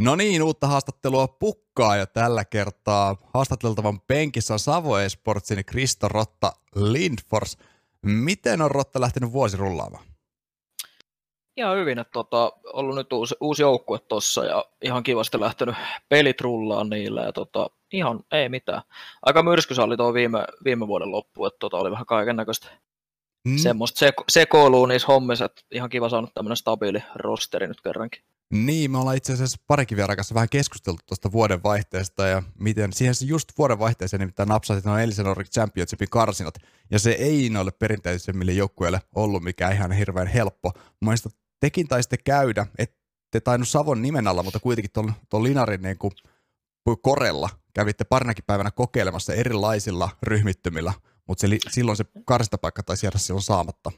No niin, uutta haastattelua pukkaa ja tällä kertaa haastateltavan penkissä on Savo Esportsin Kristo Rotta Lindfors. Miten on Rotta lähtenyt vuosi rullaamaan? Ihan hyvin, että tota, ollut nyt uusi, uusi joukkue tuossa ja ihan kivasti lähtenyt pelit rullaan niillä ja tota, ihan ei mitään. Aika myrskysä oli tuo viime, viime vuoden loppu, että tota, oli vähän kaiken näköistä mm. semmoista seko, sekoilua niissä hommissa, että ihan kiva saanut tämmöinen stabiili rosteri nyt kerrankin. Niin, me ollaan itse asiassa parikin kanssa vähän keskusteltu tuosta vuoden vaihteesta ja miten siihen se just vuoden vaihteeseen nimittäin napsasit noin Elisen Nordic Championshipin karsinat. Ja se ei noille perinteisemmille joukkueille ollut mikään ihan hirveän helppo. Mielestäni tekin taisitte käydä, ette tainnut Savon nimen alla, mutta kuitenkin tuon, tuon Linarin niin kuin korella kävitte parinakin päivänä kokeilemassa erilaisilla ryhmittymillä, mutta silloin se karsintapaikka taisi jäädä silloin saamatta.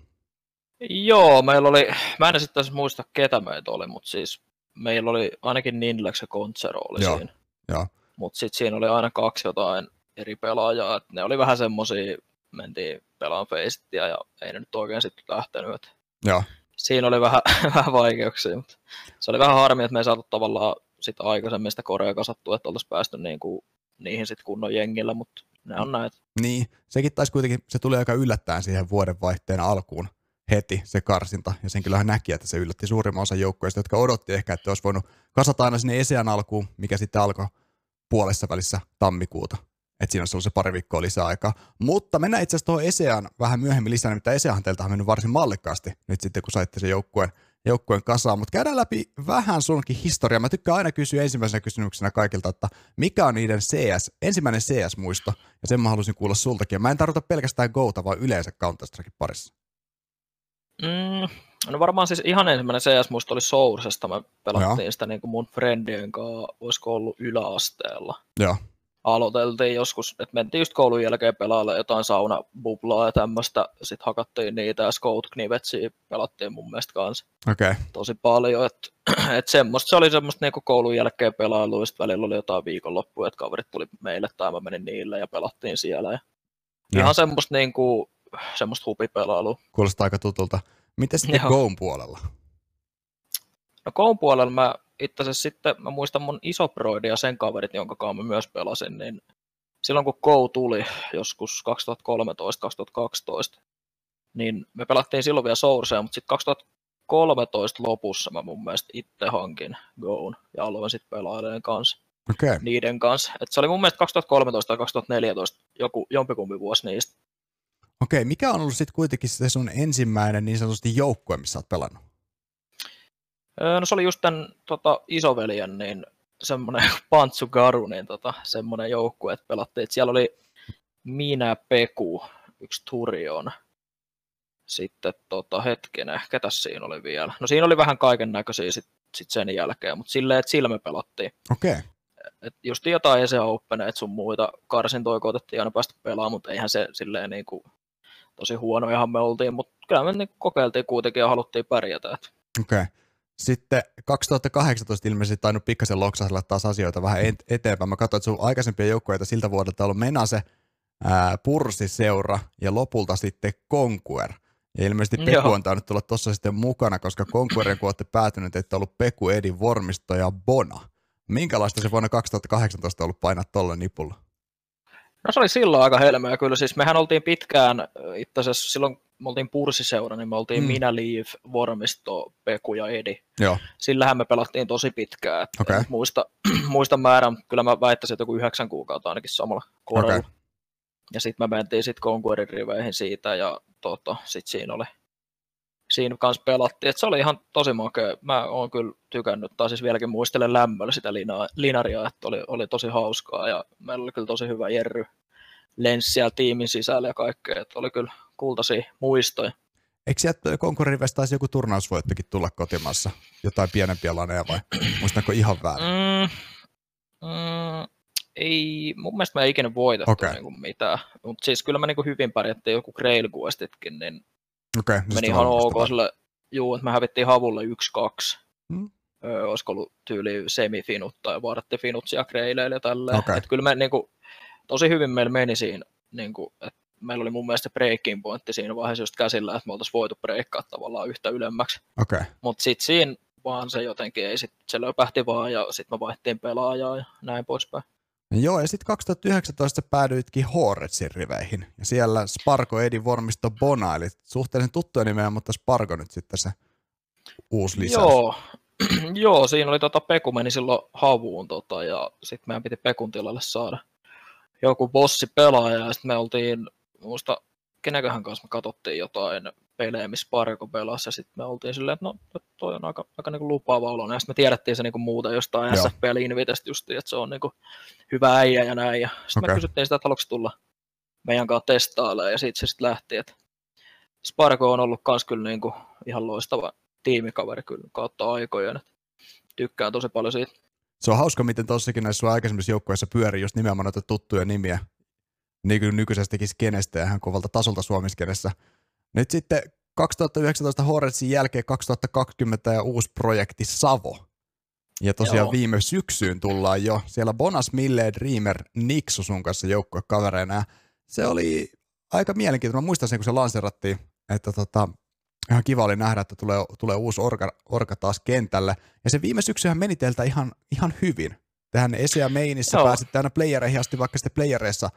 Joo, meillä oli, mä en sitten muista ketä meitä oli, mutta siis meillä oli ainakin Ninlex ja Kontsero oli Joo. siinä. Joo. Mutta sitten siinä oli aina kaksi jotain eri pelaajaa, että ne oli vähän semmosia, mentiin pelaan feisittiä ja ei ne nyt oikein sitten lähtenyt. Joo. Siinä oli vähän, vähän vaikeuksia, mutta se oli vähän harmi, että me ei saatu tavallaan sitä aikaisemmin sitä korea kasattua, että oltaisiin päästy niinku, niihin sitten kunnon jengillä, mutta ne on näitä. Niin, sekin taisi kuitenkin, se tuli aika yllättäen siihen vuodenvaihteen alkuun heti se karsinta, ja sen kyllähän näki, että se yllätti suurimman osan joukkueista, jotka odotti ehkä, että olisi voinut kasata aina sinne Esean alkuun, mikä sitten alkoi puolessa välissä tammikuuta. Että siinä olisi ollut se pari viikkoa lisää aikaa. Mutta mennään itse asiassa tuohon Esean vähän myöhemmin lisää, nimittäin Eseahan teiltä on mennyt varsin mallikkaasti nyt sitten, kun saitte sen joukkueen, joukkueen kasaan. Mutta käydään läpi vähän sunkin historiaa. Mä tykkään aina kysyä ensimmäisenä kysymyksenä kaikilta, että mikä on niiden CS, ensimmäinen CS-muisto, ja sen mä halusin kuulla sultakin. Mä en tarvita pelkästään Gouta, vaan yleensä counter parissa. Mm, no varmaan siis ihan ensimmäinen CS-muisto oli Soursesta. Me pelattiin Joo. sitä niin kuin mun friendien kanssa, olisiko ollut yläasteella. Joo. Aloiteltiin joskus, että mentiin just koulun jälkeen pelaamaan jotain saunabublaa ja tämmöistä. Sitten hakattiin niitä ja Scout Knivetsiä pelattiin mun mielestä kanssa. Okay. Tosi paljon, että et semmoista, se oli semmoista niinku koulun jälkeen pelailua, sitten välillä oli jotain viikonloppuja, että kaverit tuli meille tai mä menin niille ja pelattiin siellä. Ja ihan semmoista niinku, semmoista hupipelailua. Kuulostaa aika tutulta. Miten sitten Goon puolella? No Goon puolella mä itse asiassa sitten, mä muistan mun isoproidi ja sen kaverit, jonka kanssa mä myös pelasin, niin silloin kun Go tuli joskus 2013-2012, niin me pelattiin silloin vielä Sourcea, mutta sitten 2013 lopussa mä mun mielestä itse hankin Goon ja aloin sitten pelaajan kanssa. Okay. Niiden kanssa. Et se oli mun mielestä 2013 tai 2014 joku, jompikumpi vuosi niistä. Okei, mikä on ollut sitten kuitenkin se sun ensimmäinen niin sanotusti joukkue, missä olet pelannut? No se oli just tämän tota, isoveljen niin semmoinen Pantsu Garu, niin tota, semmoinen joukkue, että pelattiin. Että siellä oli minä, Peku, yksi Turion, sitten tota, hetkinen, ketä siinä oli vielä? No siinä oli vähän kaiken näköisiä sit, sit sen jälkeen, mutta silleen, että sillä me pelattiin. Okei. Okay. Et just jotain Ese Openeet sun muita karsintoja koitettiin aina päästä pelaamaan, mutta eihän se silleen niin kuin tosi huonojahan me oltiin, mutta kyllä me niin kokeiltiin kuitenkin ja haluttiin pärjätä. Okei. Okay. Sitten 2018 ilmeisesti tainnut pikkasen loksahella taas asioita vähän eteenpäin. Mä katsoin, että sun aikaisempia joukkueita siltä vuodelta on ollut Menase, ää, Pursi-seura ja lopulta sitten Conquer. Ja ilmeisesti Peku Joo. on tainnut tulla tuossa sitten mukana, koska Conquerin kun olette päätynyt, että on ollut Peku, Edin, Vormisto ja Bona. Minkälaista se vuonna 2018 ollut painaa tuolla nipulla? No se oli silloin aika helmeä kyllä. Siis mehän oltiin pitkään, itse asiassa silloin me oltiin pursiseura, niin me oltiin mm. minä, Liiv, Vormisto, Peku ja Edi. Joo. Sillähän me pelattiin tosi pitkään. Okay. Muista, muista määrän, kyllä mä väittäisin, että joku yhdeksän kuukautta ainakin samalla korella. Okay. Ja sitten me mentiin sitten Conquerin riveihin siitä ja tota, sitten siinä oli siinä kanssa pelattiin. Et se oli ihan tosi makea. Mä oon kyllä tykännyt, tai siis vieläkin muistelen lämmöllä sitä lina, linaria, että oli, oli tosi hauskaa ja meillä oli kyllä tosi hyvä Jerry lensi siellä tiimin sisällä ja kaikkea, että oli kyllä kultaisia muistoja. Eikö sieltä konkurrivestä taisi joku turnausvoittokin tulla kotimassa? Jotain pienempiä laneja vai muistanko ihan väärin? Mm, mm, ei, mun mielestä mä ei ikinä voitettu okay. niin mitään. Mutta siis kyllä mä niin hyvin pärjättiin joku Grail Questitkin, niin okay, meni ihan ok sille, juu, että me hävittiin havulle 1-2. Hmm? Öö, olisiko ollut tyyli semifinut tai vaadatti finutsia Graileille ja tälleen. Okay. Et kyllä me niin kuin, tosi hyvin meillä meni siinä, niin kuin, että meillä oli mun mielestä breaking pointti siinä vaiheessa just käsillä, että me oltaisiin voitu breikkaa tavallaan yhtä ylemmäksi. Okay. Mutta sitten siinä vaan se jotenkin ei sit, se löpähti vaan ja sitten me vaihtiin pelaajaa ja näin poispäin. Joo, ja sitten 2019 päädyitkin Horretsin riveihin, ja siellä Sparko Edi Vormisto Bona, eli suhteellisen tuttuja nimeä, mutta Sparko nyt sitten se uusi lisäys. Joo, Joo siinä oli tota, Peku meni silloin havuun, tota, ja sitten meidän piti Pekun tilalle saada joku bossi pelaaja, ja sitten me oltiin, muista keneköhän kanssa me katsottiin jotain pelejä, missä Sparko pelasi, ja sitten me oltiin silleen, että no toi on aika, aika niinku lupaava olo, ja sitten me tiedettiin se niinku muuta jostain SFPL Invitestä justiin, että se on niinku hyvä äijä ja näin, ja sitten okay. me kysyttiin sitä, että haluatko tulla meidän kanssa testailemaan, ja siitä se sitten lähti, että Sparko on ollut kans kyllä niinku ihan loistava tiimikaveri kyllä kautta aikojen, tykkään tosi paljon siitä. Se on hauska, miten tuossakin näissä aikaisemmissa joukkueissa pyörii just nimenomaan noita tuttuja nimiä, niin nykyisestäkin skenestä ja ihan kovalta tasolta Suomiskenessä. Nyt sitten 2019 Horretsin jälkeen 2020 ja uusi projekti Savo. Ja tosiaan Joo. viime syksyyn tullaan jo. Siellä Bonas, Mille, Dreamer, Nixu sun kanssa joukkuekavereina. Se oli aika mielenkiintoinen. Mä muistan sen, kun se lanserattiin, että tota, ihan kiva oli nähdä, että tulee, tulee uusi orka, orka taas kentälle. Ja se viime syksyhän meni teiltä ihan, ihan hyvin. Tähän Esea Meinissä Joo. pääsitte aina playereihin asti, vaikka sitten playereissa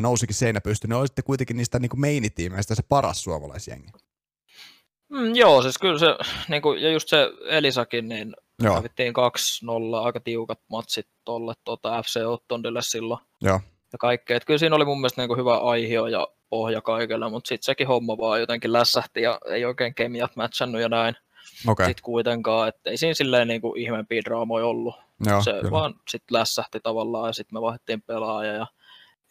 nousikin seinä pysty, niin olisitte kuitenkin niistä niin meinitiimeistä se paras suomalaisjengi. Mm, joo, siis kyllä se, niin kuin, ja just se Elisakin, niin joo. hävittiin 2-0, aika tiukat matsit tolle tuota FC Ottondille silloin. Joo. Ja kaikkea. Että kyllä siinä oli mun mielestä niin kuin hyvä aihio ja pohja kaikille, mutta sitten sekin homma vaan jotenkin lässähti ja ei oikein kemiat matchannut ja näin. Okay. Sitten kuitenkaan, että ei siinä silleen niin kuin ihmeempiä draamoja ollut. Joo, se kyllä. vaan sitten lässähti tavallaan ja sitten me vaihdettiin pelaaja ja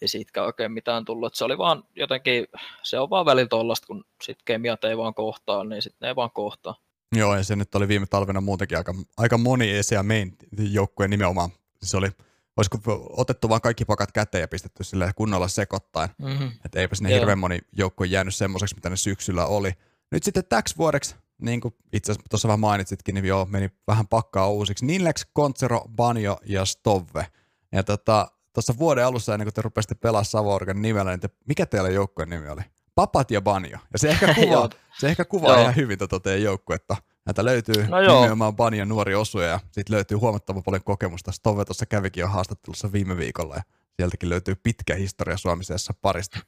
ei siitäkään oikein mitään tullut. se oli vaan jotenkin, se on vaan välillä tollasta, kun sit kemiat ei vaan kohtaa, niin sitten ne ei vaan kohtaa. Joo, ja se nyt oli viime talvena muutenkin aika, aika moni ESEA main joukkueen nimenomaan. Se oli olisiko otettu vaan kaikki pakat käteen ja pistetty sille kunnolla sekoittain. Mm-hmm. Että eipä sinne yeah. hirveän moni joukko jäänyt semmoiseksi, mitä ne syksyllä oli. Nyt sitten täksi vuodeksi, niin kuin itse asiassa tuossa vähän mainitsitkin, niin joo, meni vähän pakkaa uusiksi. Nilex, Kontsero, Banjo ja Stove. Ja tota, tuossa vuoden alussa, ennen kuin te rupesitte pelaa Savorgan nimellä, niin te, mikä teillä joukkueen nimi oli? Papat ja Banjo. Ja se ehkä kuvaa, se ehkä kuvaa ihan hyvin tuota teidän joukkuetta. Näitä löytyy no joo. nimenomaan Banjo nuori osuja ja sitten löytyy huomattavan paljon kokemusta. Stove tuossa kävikin jo haastattelussa viime viikolla ja sieltäkin löytyy pitkä historia suomisessa parista.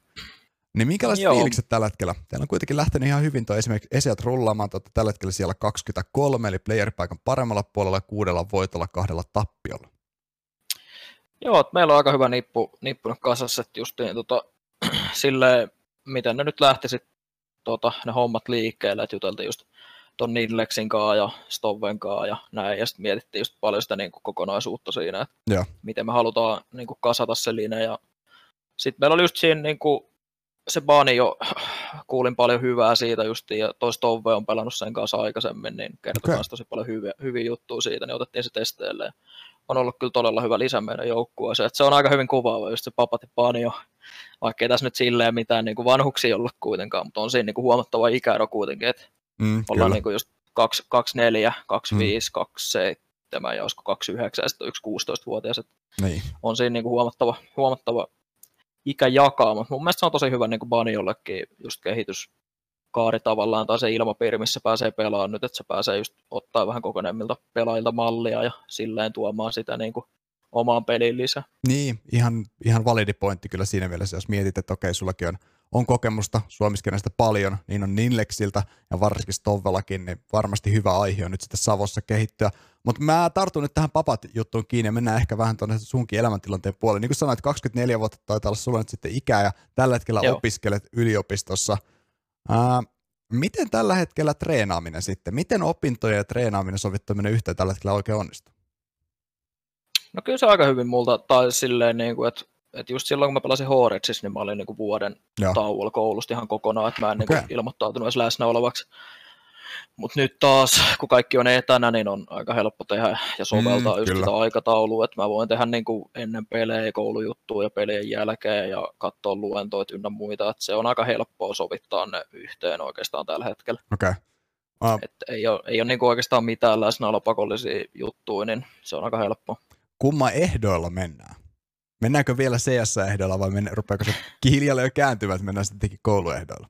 Niin minkälaiset Joo. fiilikset tällä hetkellä? Teillä on kuitenkin lähtenyt ihan hyvin tuo esimerkiksi Esiat rullaamaan, tuota tällä hetkellä siellä 23, eli playeripaikan paremmalla puolella, kuudella voitolla, kahdella tappiolla. Joo, että meillä on aika hyvä nippu, nippunut kasassa, että just niin, tota, silleen, miten ne nyt lähti sit, tota, ne hommat liikkeelle, että juteltiin just ton Nillexin kanssa ja Stoven kanssa ja näin, ja sitten mietittiin just paljon sitä niin kuin kokonaisuutta siinä, että ja. miten me halutaan niin kuin kasata se linja, ja sitten meillä oli just siinä niin kuin, se Bani jo, kuulin paljon hyvää siitä just, ja toi Stove on pelannut sen kanssa aikaisemmin, niin kertoi okay. tosi paljon hyviä, hyviä juttuja siitä, niin otettiin se testeille, on ollut kyllä todella hyvä lisä meidän joukkueeseen. Se on aika hyvin kuvaava, just se Papat ja Panio, vaikka ei tässä nyt silleen mitään niin kuin vanhuksia ollut kuitenkaan, mutta on siinä niin kuin huomattava ikäero kuitenkin, että mm, ollaan niin kuin just 24, 25, mm. 27 ja olisiko 29 ja sitten yksi 16-vuotias. Niin. On siinä niin kuin huomattava, huomattava ikäjakaa, mutta mun mielestä se on tosi hyvä niin kuin Baniollekin just kehitys, kaari tavallaan, tai se ilmapiiri, missä pääsee pelaamaan nyt, että se pääsee just ottaa vähän kokeneemmilta pelaajilta mallia ja silleen tuomaan sitä niin kuin omaan peliin lisää. Niin, ihan, ihan validi pointti kyllä siinä mielessä, jos mietit, että okei, sullakin on, on kokemusta suomiskenestä paljon, niin on Ninleksiltä ja varsinkin Stovvellakin, niin varmasti hyvä aihe on nyt sitten Savossa kehittyä. Mutta mä tartun nyt tähän papat-juttuun kiinni ja mennään ehkä vähän tuonne sunkin elämäntilanteen puolelle. Niin kuin sanoit, 24 vuotta taitaa olla sulla nyt sitten ikää ja tällä hetkellä Joo. opiskelet yliopistossa – Ää, miten tällä hetkellä treenaaminen sitten, miten opintojen ja treenaaminen sovittaminen yhteen tällä hetkellä oikein onnistuu? No kyllä se aika hyvin multa, tai silleen, niin kuin, että, että just silloin kun mä pelasin Horetsissa, niin mä olin niin kuin vuoden Joo. tauolla koulusta ihan kokonaan, että mä en okay. niin kuin, ilmoittautunut edes läsnä olevaksi. Mutta nyt taas, kun kaikki on etänä, niin on aika helppo tehdä ja soveltaa mm, just sitä aikataulua, että mä voin tehdä niin kuin ennen pelejä, koulujuttuja ja pelien jälkeen ja katsoa luentoit ynnä muita, että se on aika helppoa sovittaa ne yhteen oikeastaan tällä hetkellä. Okay. Uh, että ei ole, ei ole niin kuin oikeastaan mitään läsnäolopakollisia juttuja, niin se on aika helppoa. Kumma ehdoilla mennään? Mennäänkö vielä CS-ehdoilla vai mennä, rupeako se hiljalleen jo kääntyvät, että mennään sitten kouluehdoilla?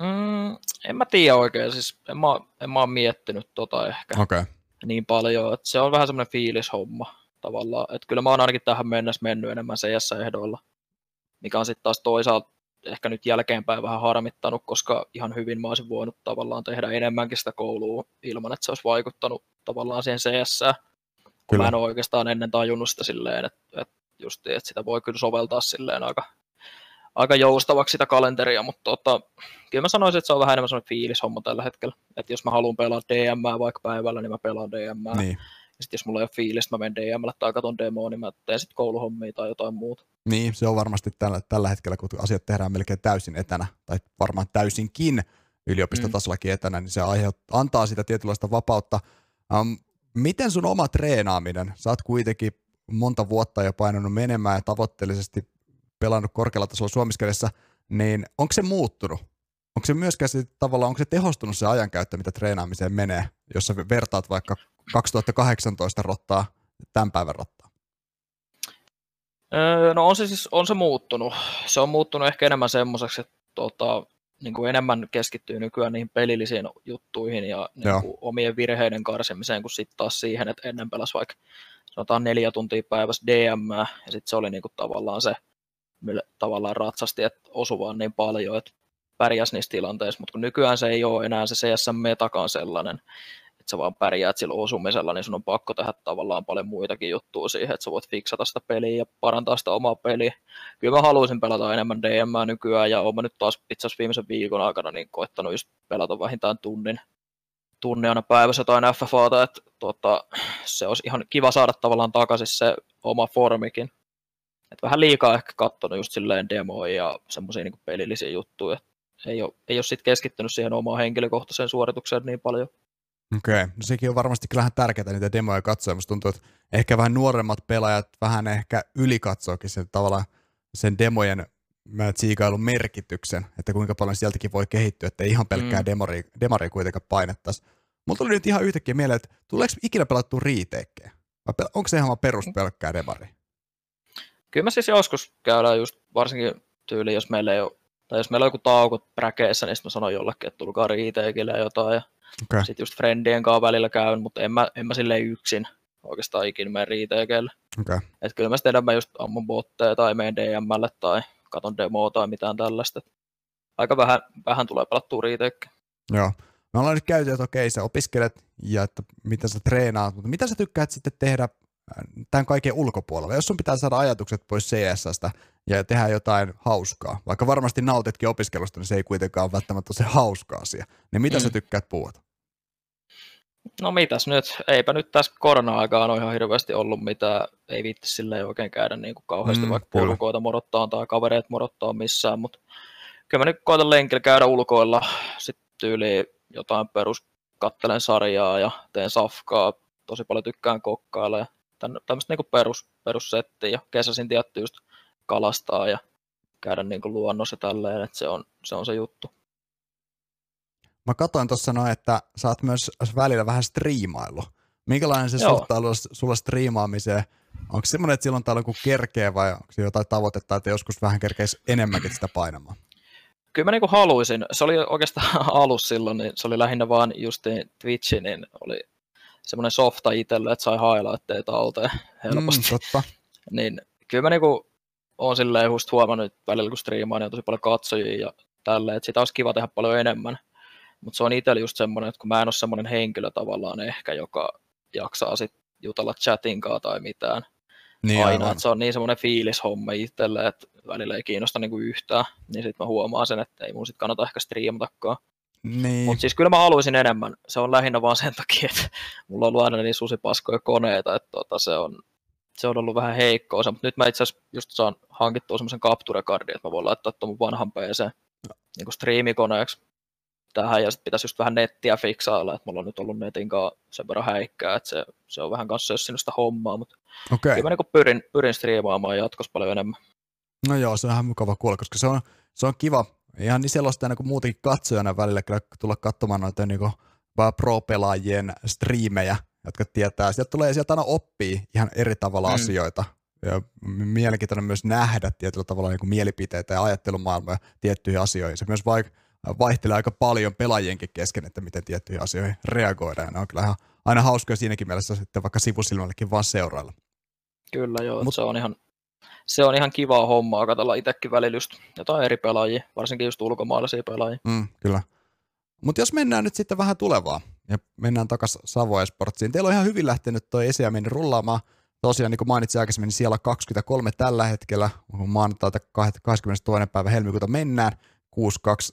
Mm, en mä tiedä oikein, siis en mä, en mä ole miettinyt tota ehkä okay. niin paljon, että se on vähän semmoinen fiilishomma tavallaan, että kyllä mä oon ainakin tähän mennessä mennyt enemmän CS-ehdoilla, mikä on sitten taas toisaalta ehkä nyt jälkeenpäin vähän harmittanut, koska ihan hyvin mä olisin voinut tavallaan tehdä enemmänkin sitä koulua ilman, että se olisi vaikuttanut tavallaan siihen CS, kun kyllä. mä en ole oikeastaan ennen tajunnut sitä silleen, että, että, just, että sitä voi kyllä soveltaa silleen aika, aika joustavaksi sitä kalenteria, mutta tota, kyllä mä sanoisin, että se on vähän enemmän sellainen fiilishomma tällä hetkellä, että jos mä haluan pelaa DM vaikka päivällä, niin mä pelaan DM. Niin. Ja sitten jos mulla ei ole fiilistä, mä menen DMlle tai katson demoa, niin mä teen sitten kouluhommia tai jotain muuta. Niin, se on varmasti tällä, tällä hetkellä, kun asiat tehdään melkein täysin etänä, tai varmaan täysinkin yliopistotasollakin etänä, niin se aiheut, antaa sitä tietynlaista vapautta. Um, miten sun oma treenaaminen? Sä oot kuitenkin monta vuotta jo painanut menemään ja tavoitteellisesti pelannut korkealla tasolla suomiskelessä, niin onko se muuttunut? Onko se myöskään se, tavallaan, onko se tehostunut se ajankäyttö, mitä treenaamiseen menee, jos sä vertaat vaikka 2018 rottaa tämän päivän rottaa? Öö, no on se siis on se muuttunut. Se on muuttunut ehkä enemmän semmoiseksi, että tota, niin kuin enemmän keskittyy nykyään niihin pelillisiin juttuihin ja niin kuin omien virheiden karsimiseen, kun sitten taas siihen, että ennen pelasi vaikka sanotaan neljä tuntia päivässä DM, ja sitten se oli niin kuin tavallaan se, tavallaan ratsasti, että osu vaan niin paljon, että pärjäs niissä tilanteissa, mutta kun nykyään se ei ole enää se CSM-metakaan sellainen, että sä vaan pärjäät sillä osumisella, niin sun on pakko tehdä tavallaan paljon muitakin juttuja siihen, että sä voit fiksata sitä peliä ja parantaa sitä omaa peliä. Kyllä mä haluaisin pelata enemmän DM nykyään, ja oon nyt taas itse asiassa viimeisen viikon aikana niin koettanut just pelata vähintään tunnin, tunnin aina päivässä jotain FFAta, että tuota, se olisi ihan kiva saada tavallaan takaisin se oma formikin. Et vähän liikaa ehkä katsonut just silleen demoja ja semmoisia niin pelillisiä juttuja, ei ole, ei ole sit keskittynyt siihen omaan henkilökohtaiseen suoritukseen niin paljon. Okei, okay. no sekin on varmasti kyllähän tärkeää niitä demoja katsoa. Musta tuntuu, että ehkä vähän nuoremmat pelaajat vähän ehkä ylikatsoakin sen tavallaan sen demojen tsiikailun merkityksen, että kuinka paljon sieltäkin voi kehittyä, että ei ihan pelkkää mm. demari, demari kuitenkaan painettaisi. Mulla tuli nyt ihan yhtäkkiä mieleen, että tuleeko ikinä pelattua riiteekkeä? Vai onko se ihan peruspelkkää demari? Kyllä mä siis joskus käydään just varsinkin tyyli, jos meillä ei ole tai jos meillä on joku tauko präkeissä, niin sitten mä sanon jollekin, että tulkaa riiteekille ja jotain. Ja okay. sitten just friendien kanssa välillä käyn, mutta en mä, en mä silleen yksin oikeastaan ikinä mene riiteekille. Okay. Että kyllä mä sitten enemmän just ammun botteja tai menen DMlle tai katon demoa tai mitään tällaista. Aika vähän, vähän tulee pelattua riiteekkiä. Joo. Me ollaan nyt käyty, että okei, sä opiskelet ja että mitä sä treenaat, mutta mitä sä tykkäät sitten tehdä tämän kaiken ulkopuolella. Jos sun pitää saada ajatukset pois CSstä ja tehdä jotain hauskaa, vaikka varmasti nautitkin opiskelusta, niin se ei kuitenkaan ole välttämättä se hauska asia. Niin mitä mm. sä tykkäät puhua? No mitäs nyt, eipä nyt tässä korona-aikaan ole ihan hirveästi ollut mitä, ei viitti silleen oikein käydä niin kuin kauheasti mm, vaikka porukoita morottaa tai kavereet morottaa missään, mutta kyllä mä nyt koitan lenkillä käydä ulkoilla, sitten tyyli jotain perus kattelen sarjaa ja teen safkaa, tosi paljon tykkään kokkailla ja tämmöistä niin perus, perussettiä ja kesäsin tietty just kalastaa ja käydä niin kuin luonnossa tälleen, että se on, se on se juttu. Mä katsoin tuossa noin, että sä oot myös välillä vähän striimailu. Minkälainen se suhtaudu sulla striimaamiseen? Onko semmoinen, että silloin täällä on joku kerkeä vai onko se jotain tavoitetta, että joskus vähän kerkeisi enemmänkin sitä painamaan? Kyllä mä niin haluaisin. Se oli oikeastaan alus silloin, niin se oli lähinnä vaan just Twitchi, niin oli semmoinen softa itselle, että sai highlightteja talteen helposti. Mm, totta. niin kyllä mä niinku oon silleen just huomannut, että välillä kun striimaan, niin on tosi paljon katsojia ja tälleen, että sitä olisi kiva tehdä paljon enemmän. Mutta se on itsellä just semmoinen, että kun mä en ole semmoinen henkilö tavallaan ehkä, joka jaksaa sit jutella chatin tai mitään. Niin aina, että se on niin semmoinen fiilishomma itselle, että välillä ei kiinnosta niinku yhtään, niin sitten mä huomaan sen, että ei mun sit kannata ehkä striimatakaan. Niin. Mutta siis kyllä mä haluaisin enemmän. Se on lähinnä vaan sen takia, että mulla on ollut aina niin susipaskoja koneita, että tota, se, on, se on ollut vähän heikkoa. Mutta nyt mä itse asiassa just saan hankittua semmoisen capture cardin, että mä voin laittaa tuon vanhan PC niin striimikoneeksi tähän ja sitten pitäisi just vähän nettiä fiksailla, että mulla on nyt ollut netin kanssa sen verran häikkää, että se, se on vähän kanssa jos sitä hommaa, mutta okay. kyllä mä niin pyrin, pyrin striimaamaan jatkossa paljon enemmän. No joo, se on ihan mukava kuulla, koska se on, se on kiva, ihan niin selostajana kuin muutenkin katsojana välillä kyllä tulla katsomaan noita niin kuin, pro-pelaajien striimejä, jotka tietää. Sieltä tulee sieltä aina oppii ihan eri tavalla mm. asioita. Ja mielenkiintoinen myös nähdä tietyllä tavalla niin kuin mielipiteitä ja ajattelumaailmoja tiettyihin asioihin. Se myös vaik- vaihtelee aika paljon pelaajienkin kesken, että miten tiettyihin asioihin reagoidaan. Ne on kyllä ihan aina hauskoja siinäkin mielessä sitten vaikka sivusilmällekin vaan seurailla. Kyllä joo, Mut, se on ihan se on ihan kivaa hommaa katsella itsekin välillä just jotain eri pelaajia, varsinkin just ulkomaalaisia pelaajia. Mm, kyllä. Mutta jos mennään nyt sitten vähän tulevaa ja mennään takaisin Savo Esportsiin. Teillä on ihan hyvin lähtenyt tuo esiäminen rullaamaan. Tosiaan, niin kuin mainitsin aikaisemmin, niin siellä on 23 tällä hetkellä, kun maanantaita 22. päivä helmikuuta mennään, 6-2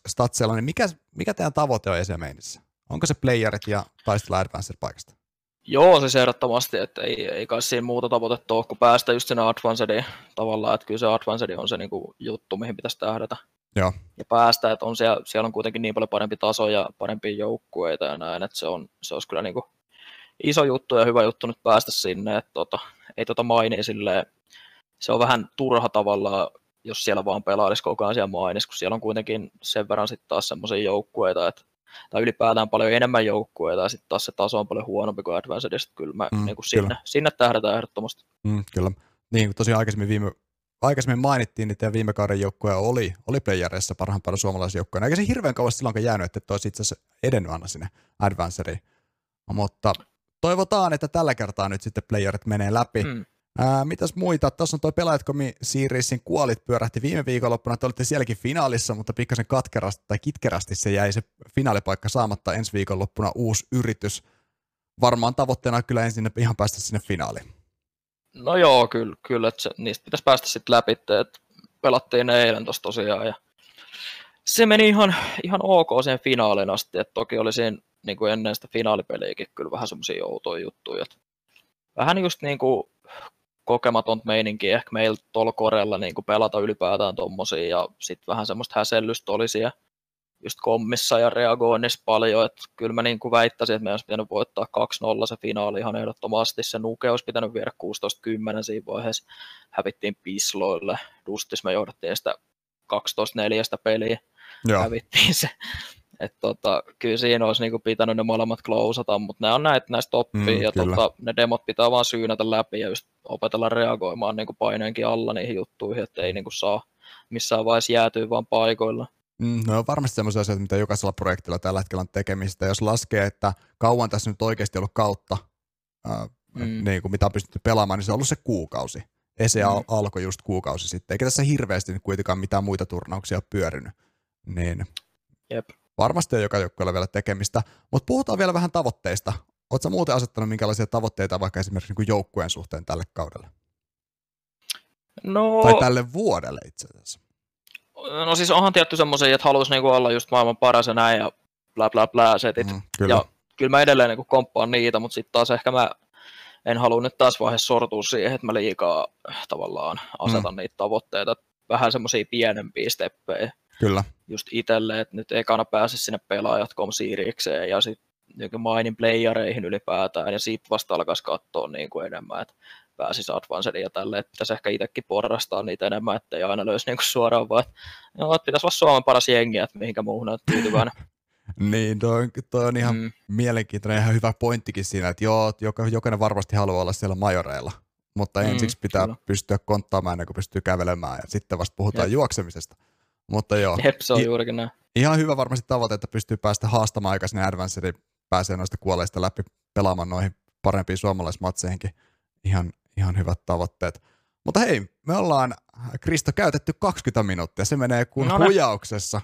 statsella, niin mikä, mikä teidän tavoite on esiämeinissä? Onko se playerit ja taistella Advanced paikasta? Joo, siis ehdottomasti, että ei, ei kai siinä muuta tavoitetta ole, kun päästä just sinne Advancediin tavallaan, että kyllä se Advanced on se niinku juttu, mihin pitäisi tähdätä. Joo. Ja päästä, että on siellä, siellä on kuitenkin niin paljon parempi taso ja parempia joukkueita ja näin, että se, on, se olisi kyllä niinku iso juttu ja hyvä juttu nyt päästä sinne, että tota, ei tota maini silleen, se on vähän turha tavallaan, jos siellä vaan pelailisi koko ajan siellä mainis, kun siellä on kuitenkin sen verran sitten taas semmoisia joukkueita, että tai ylipäätään paljon enemmän joukkueita, ja sitten taas se taso on paljon huonompi kuin Advancedista, kyllä mä mm, niin kuin sinne, kyllä. sinne tähdätään ehdottomasti. Mm, kyllä. Niin kuin tosiaan aikaisemmin, viime, aikaisemmin mainittiin, niin teidän viime kauden joukkue oli, oli playereissa parhaimpana suomalaisen joukkueena. Eikä se hirveän kauan silloin jäänyt, että olisi itse asiassa edennyt aina sinne Advancediin. Mutta toivotaan, että tällä kertaa nyt sitten playerit menee läpi. Mm. Ää, mitäs muita? Tuossa on toi Pelaajatkomi Seeriesin kuolit pyörähti viime viikonloppuna. Te olitte sielläkin finaalissa, mutta pikkasen katkerasti tai kitkerästi se jäi se finaalipaikka saamatta ensi viikonloppuna uusi yritys. Varmaan tavoitteena kyllä ensin ihan päästä sinne finaaliin. No joo, kyllä, kyllä että se, niistä pitäisi päästä sitten läpi, että pelattiin eilen tuossa tosiaan ja se meni ihan, ihan ok sen finaalin asti, että toki oli siinä niin kuin ennen sitä finaalipeliäkin kyllä vähän semmoisia outoja juttuja, että vähän just niin kuin kokematon meininki ehkä meillä tuolla korella niin kuin pelata ylipäätään tommosia ja sitten vähän semmoista häsellystä oli siellä just kommissa ja reagoinnissa paljon, että kyllä mä niin kuin väittäisin, että meidän olisi pitänyt voittaa 2-0 se finaali ihan ehdottomasti, se nuke olisi pitänyt viedä 16-10 siinä vaiheessa, hävittiin pisloille, Dustis me johdettiin sitä 12-4 peliä, Joo. hävittiin se, että tota, kyllä siinä olisi niinku pitänyt ne molemmat klousata, mutta ne on näitä näistä oppia mm, ja tota, ne demot pitää vaan syynätä läpi ja just opetella reagoimaan niinku paineenkin alla niihin juttuihin, että ei niinku saa missään vaiheessa jäätyä vaan paikoilla. Mm, no on varmasti sellaisia asioita, mitä jokaisella projektilla tällä hetkellä on tekemistä. Jos laskee, että kauan tässä nyt oikeasti ollut kautta, ää, mm. niin kuin mitä on pystytty pelaamaan, niin se on ollut se kuukausi. Ese mm. alkoi just kuukausi sitten, eikä tässä hirveästi nyt kuitenkaan mitään muita turnauksia ole pyörinyt. Niin Jep varmasti on joka joukkueella vielä tekemistä, mutta puhutaan vielä vähän tavoitteista. Oletko muuten asettanut minkälaisia tavoitteita vaikka esimerkiksi niin joukkueen suhteen tälle kaudelle? No, tai tälle vuodelle itse asiassa? No siis onhan tietty semmoisia, että haluaisi niinku olla just maailman paras ja näin ja bla bla bla setit. Mm, kyllä. Ja kyllä mä edelleen niinku komppaan niitä, mutta sitten taas ehkä mä en halua nyt taas vaiheessa sortua siihen, että mä liikaa tavallaan asetan mm. niitä tavoitteita. Vähän semmoisia pienempiä steppejä. Kyllä. Just itselle, että nyt ekana pääse sinne pelaajat.com siirikseen ja sitten niin mainin playereihin ylipäätään ja siitä vasta alkaisi katsoa niin kuin enemmän, että pääsisi Advancedin ja tälle, että pitäisi ehkä itsekin porrastaa niitä enemmän, ettei aina löysi niin kuin suoraan vaan, että, no, että pitäisi olla Suomen paras jengi, että mihinkä muuhun on tyytyväinen. niin, toi, toi on ihan mm. mielenkiintoinen ihan hyvä pointtikin siinä, että joo, joka, jokainen varmasti haluaa olla siellä majoreilla, mutta mm, ensiksi pitää kyllä. pystyä konttaamaan ennen kuin pystyy kävelemään ja sitten vasta puhutaan Jep. juoksemisesta. Mutta joo. Jep, se on juurikin näin. Ihan hyvä varmasti tavoite, että pystyy päästä haastamaan aikaisin Advancedi, pääsee noista kuolleista läpi pelaamaan noihin parempiin suomalaismatseihinkin. Ihan, ihan hyvät tavoitteet. Mutta hei, me ollaan, Kristo, käytetty 20 minuuttia. Se menee kuin no hujauksessa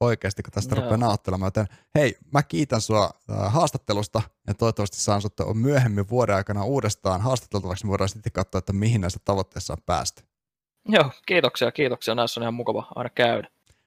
oikeasti, kun tästä Joo. rupeaa nauttelemaan. Joten hei, mä kiitän sua äh, haastattelusta ja toivottavasti saan sut myöhemmin vuoden aikana uudestaan haastateltavaksi. Me voidaan sitten katsoa, että mihin näistä tavoitteissa on päästy. Joo, kiitoksia, kiitoksia. Näissä on ihan mukava aina käydä.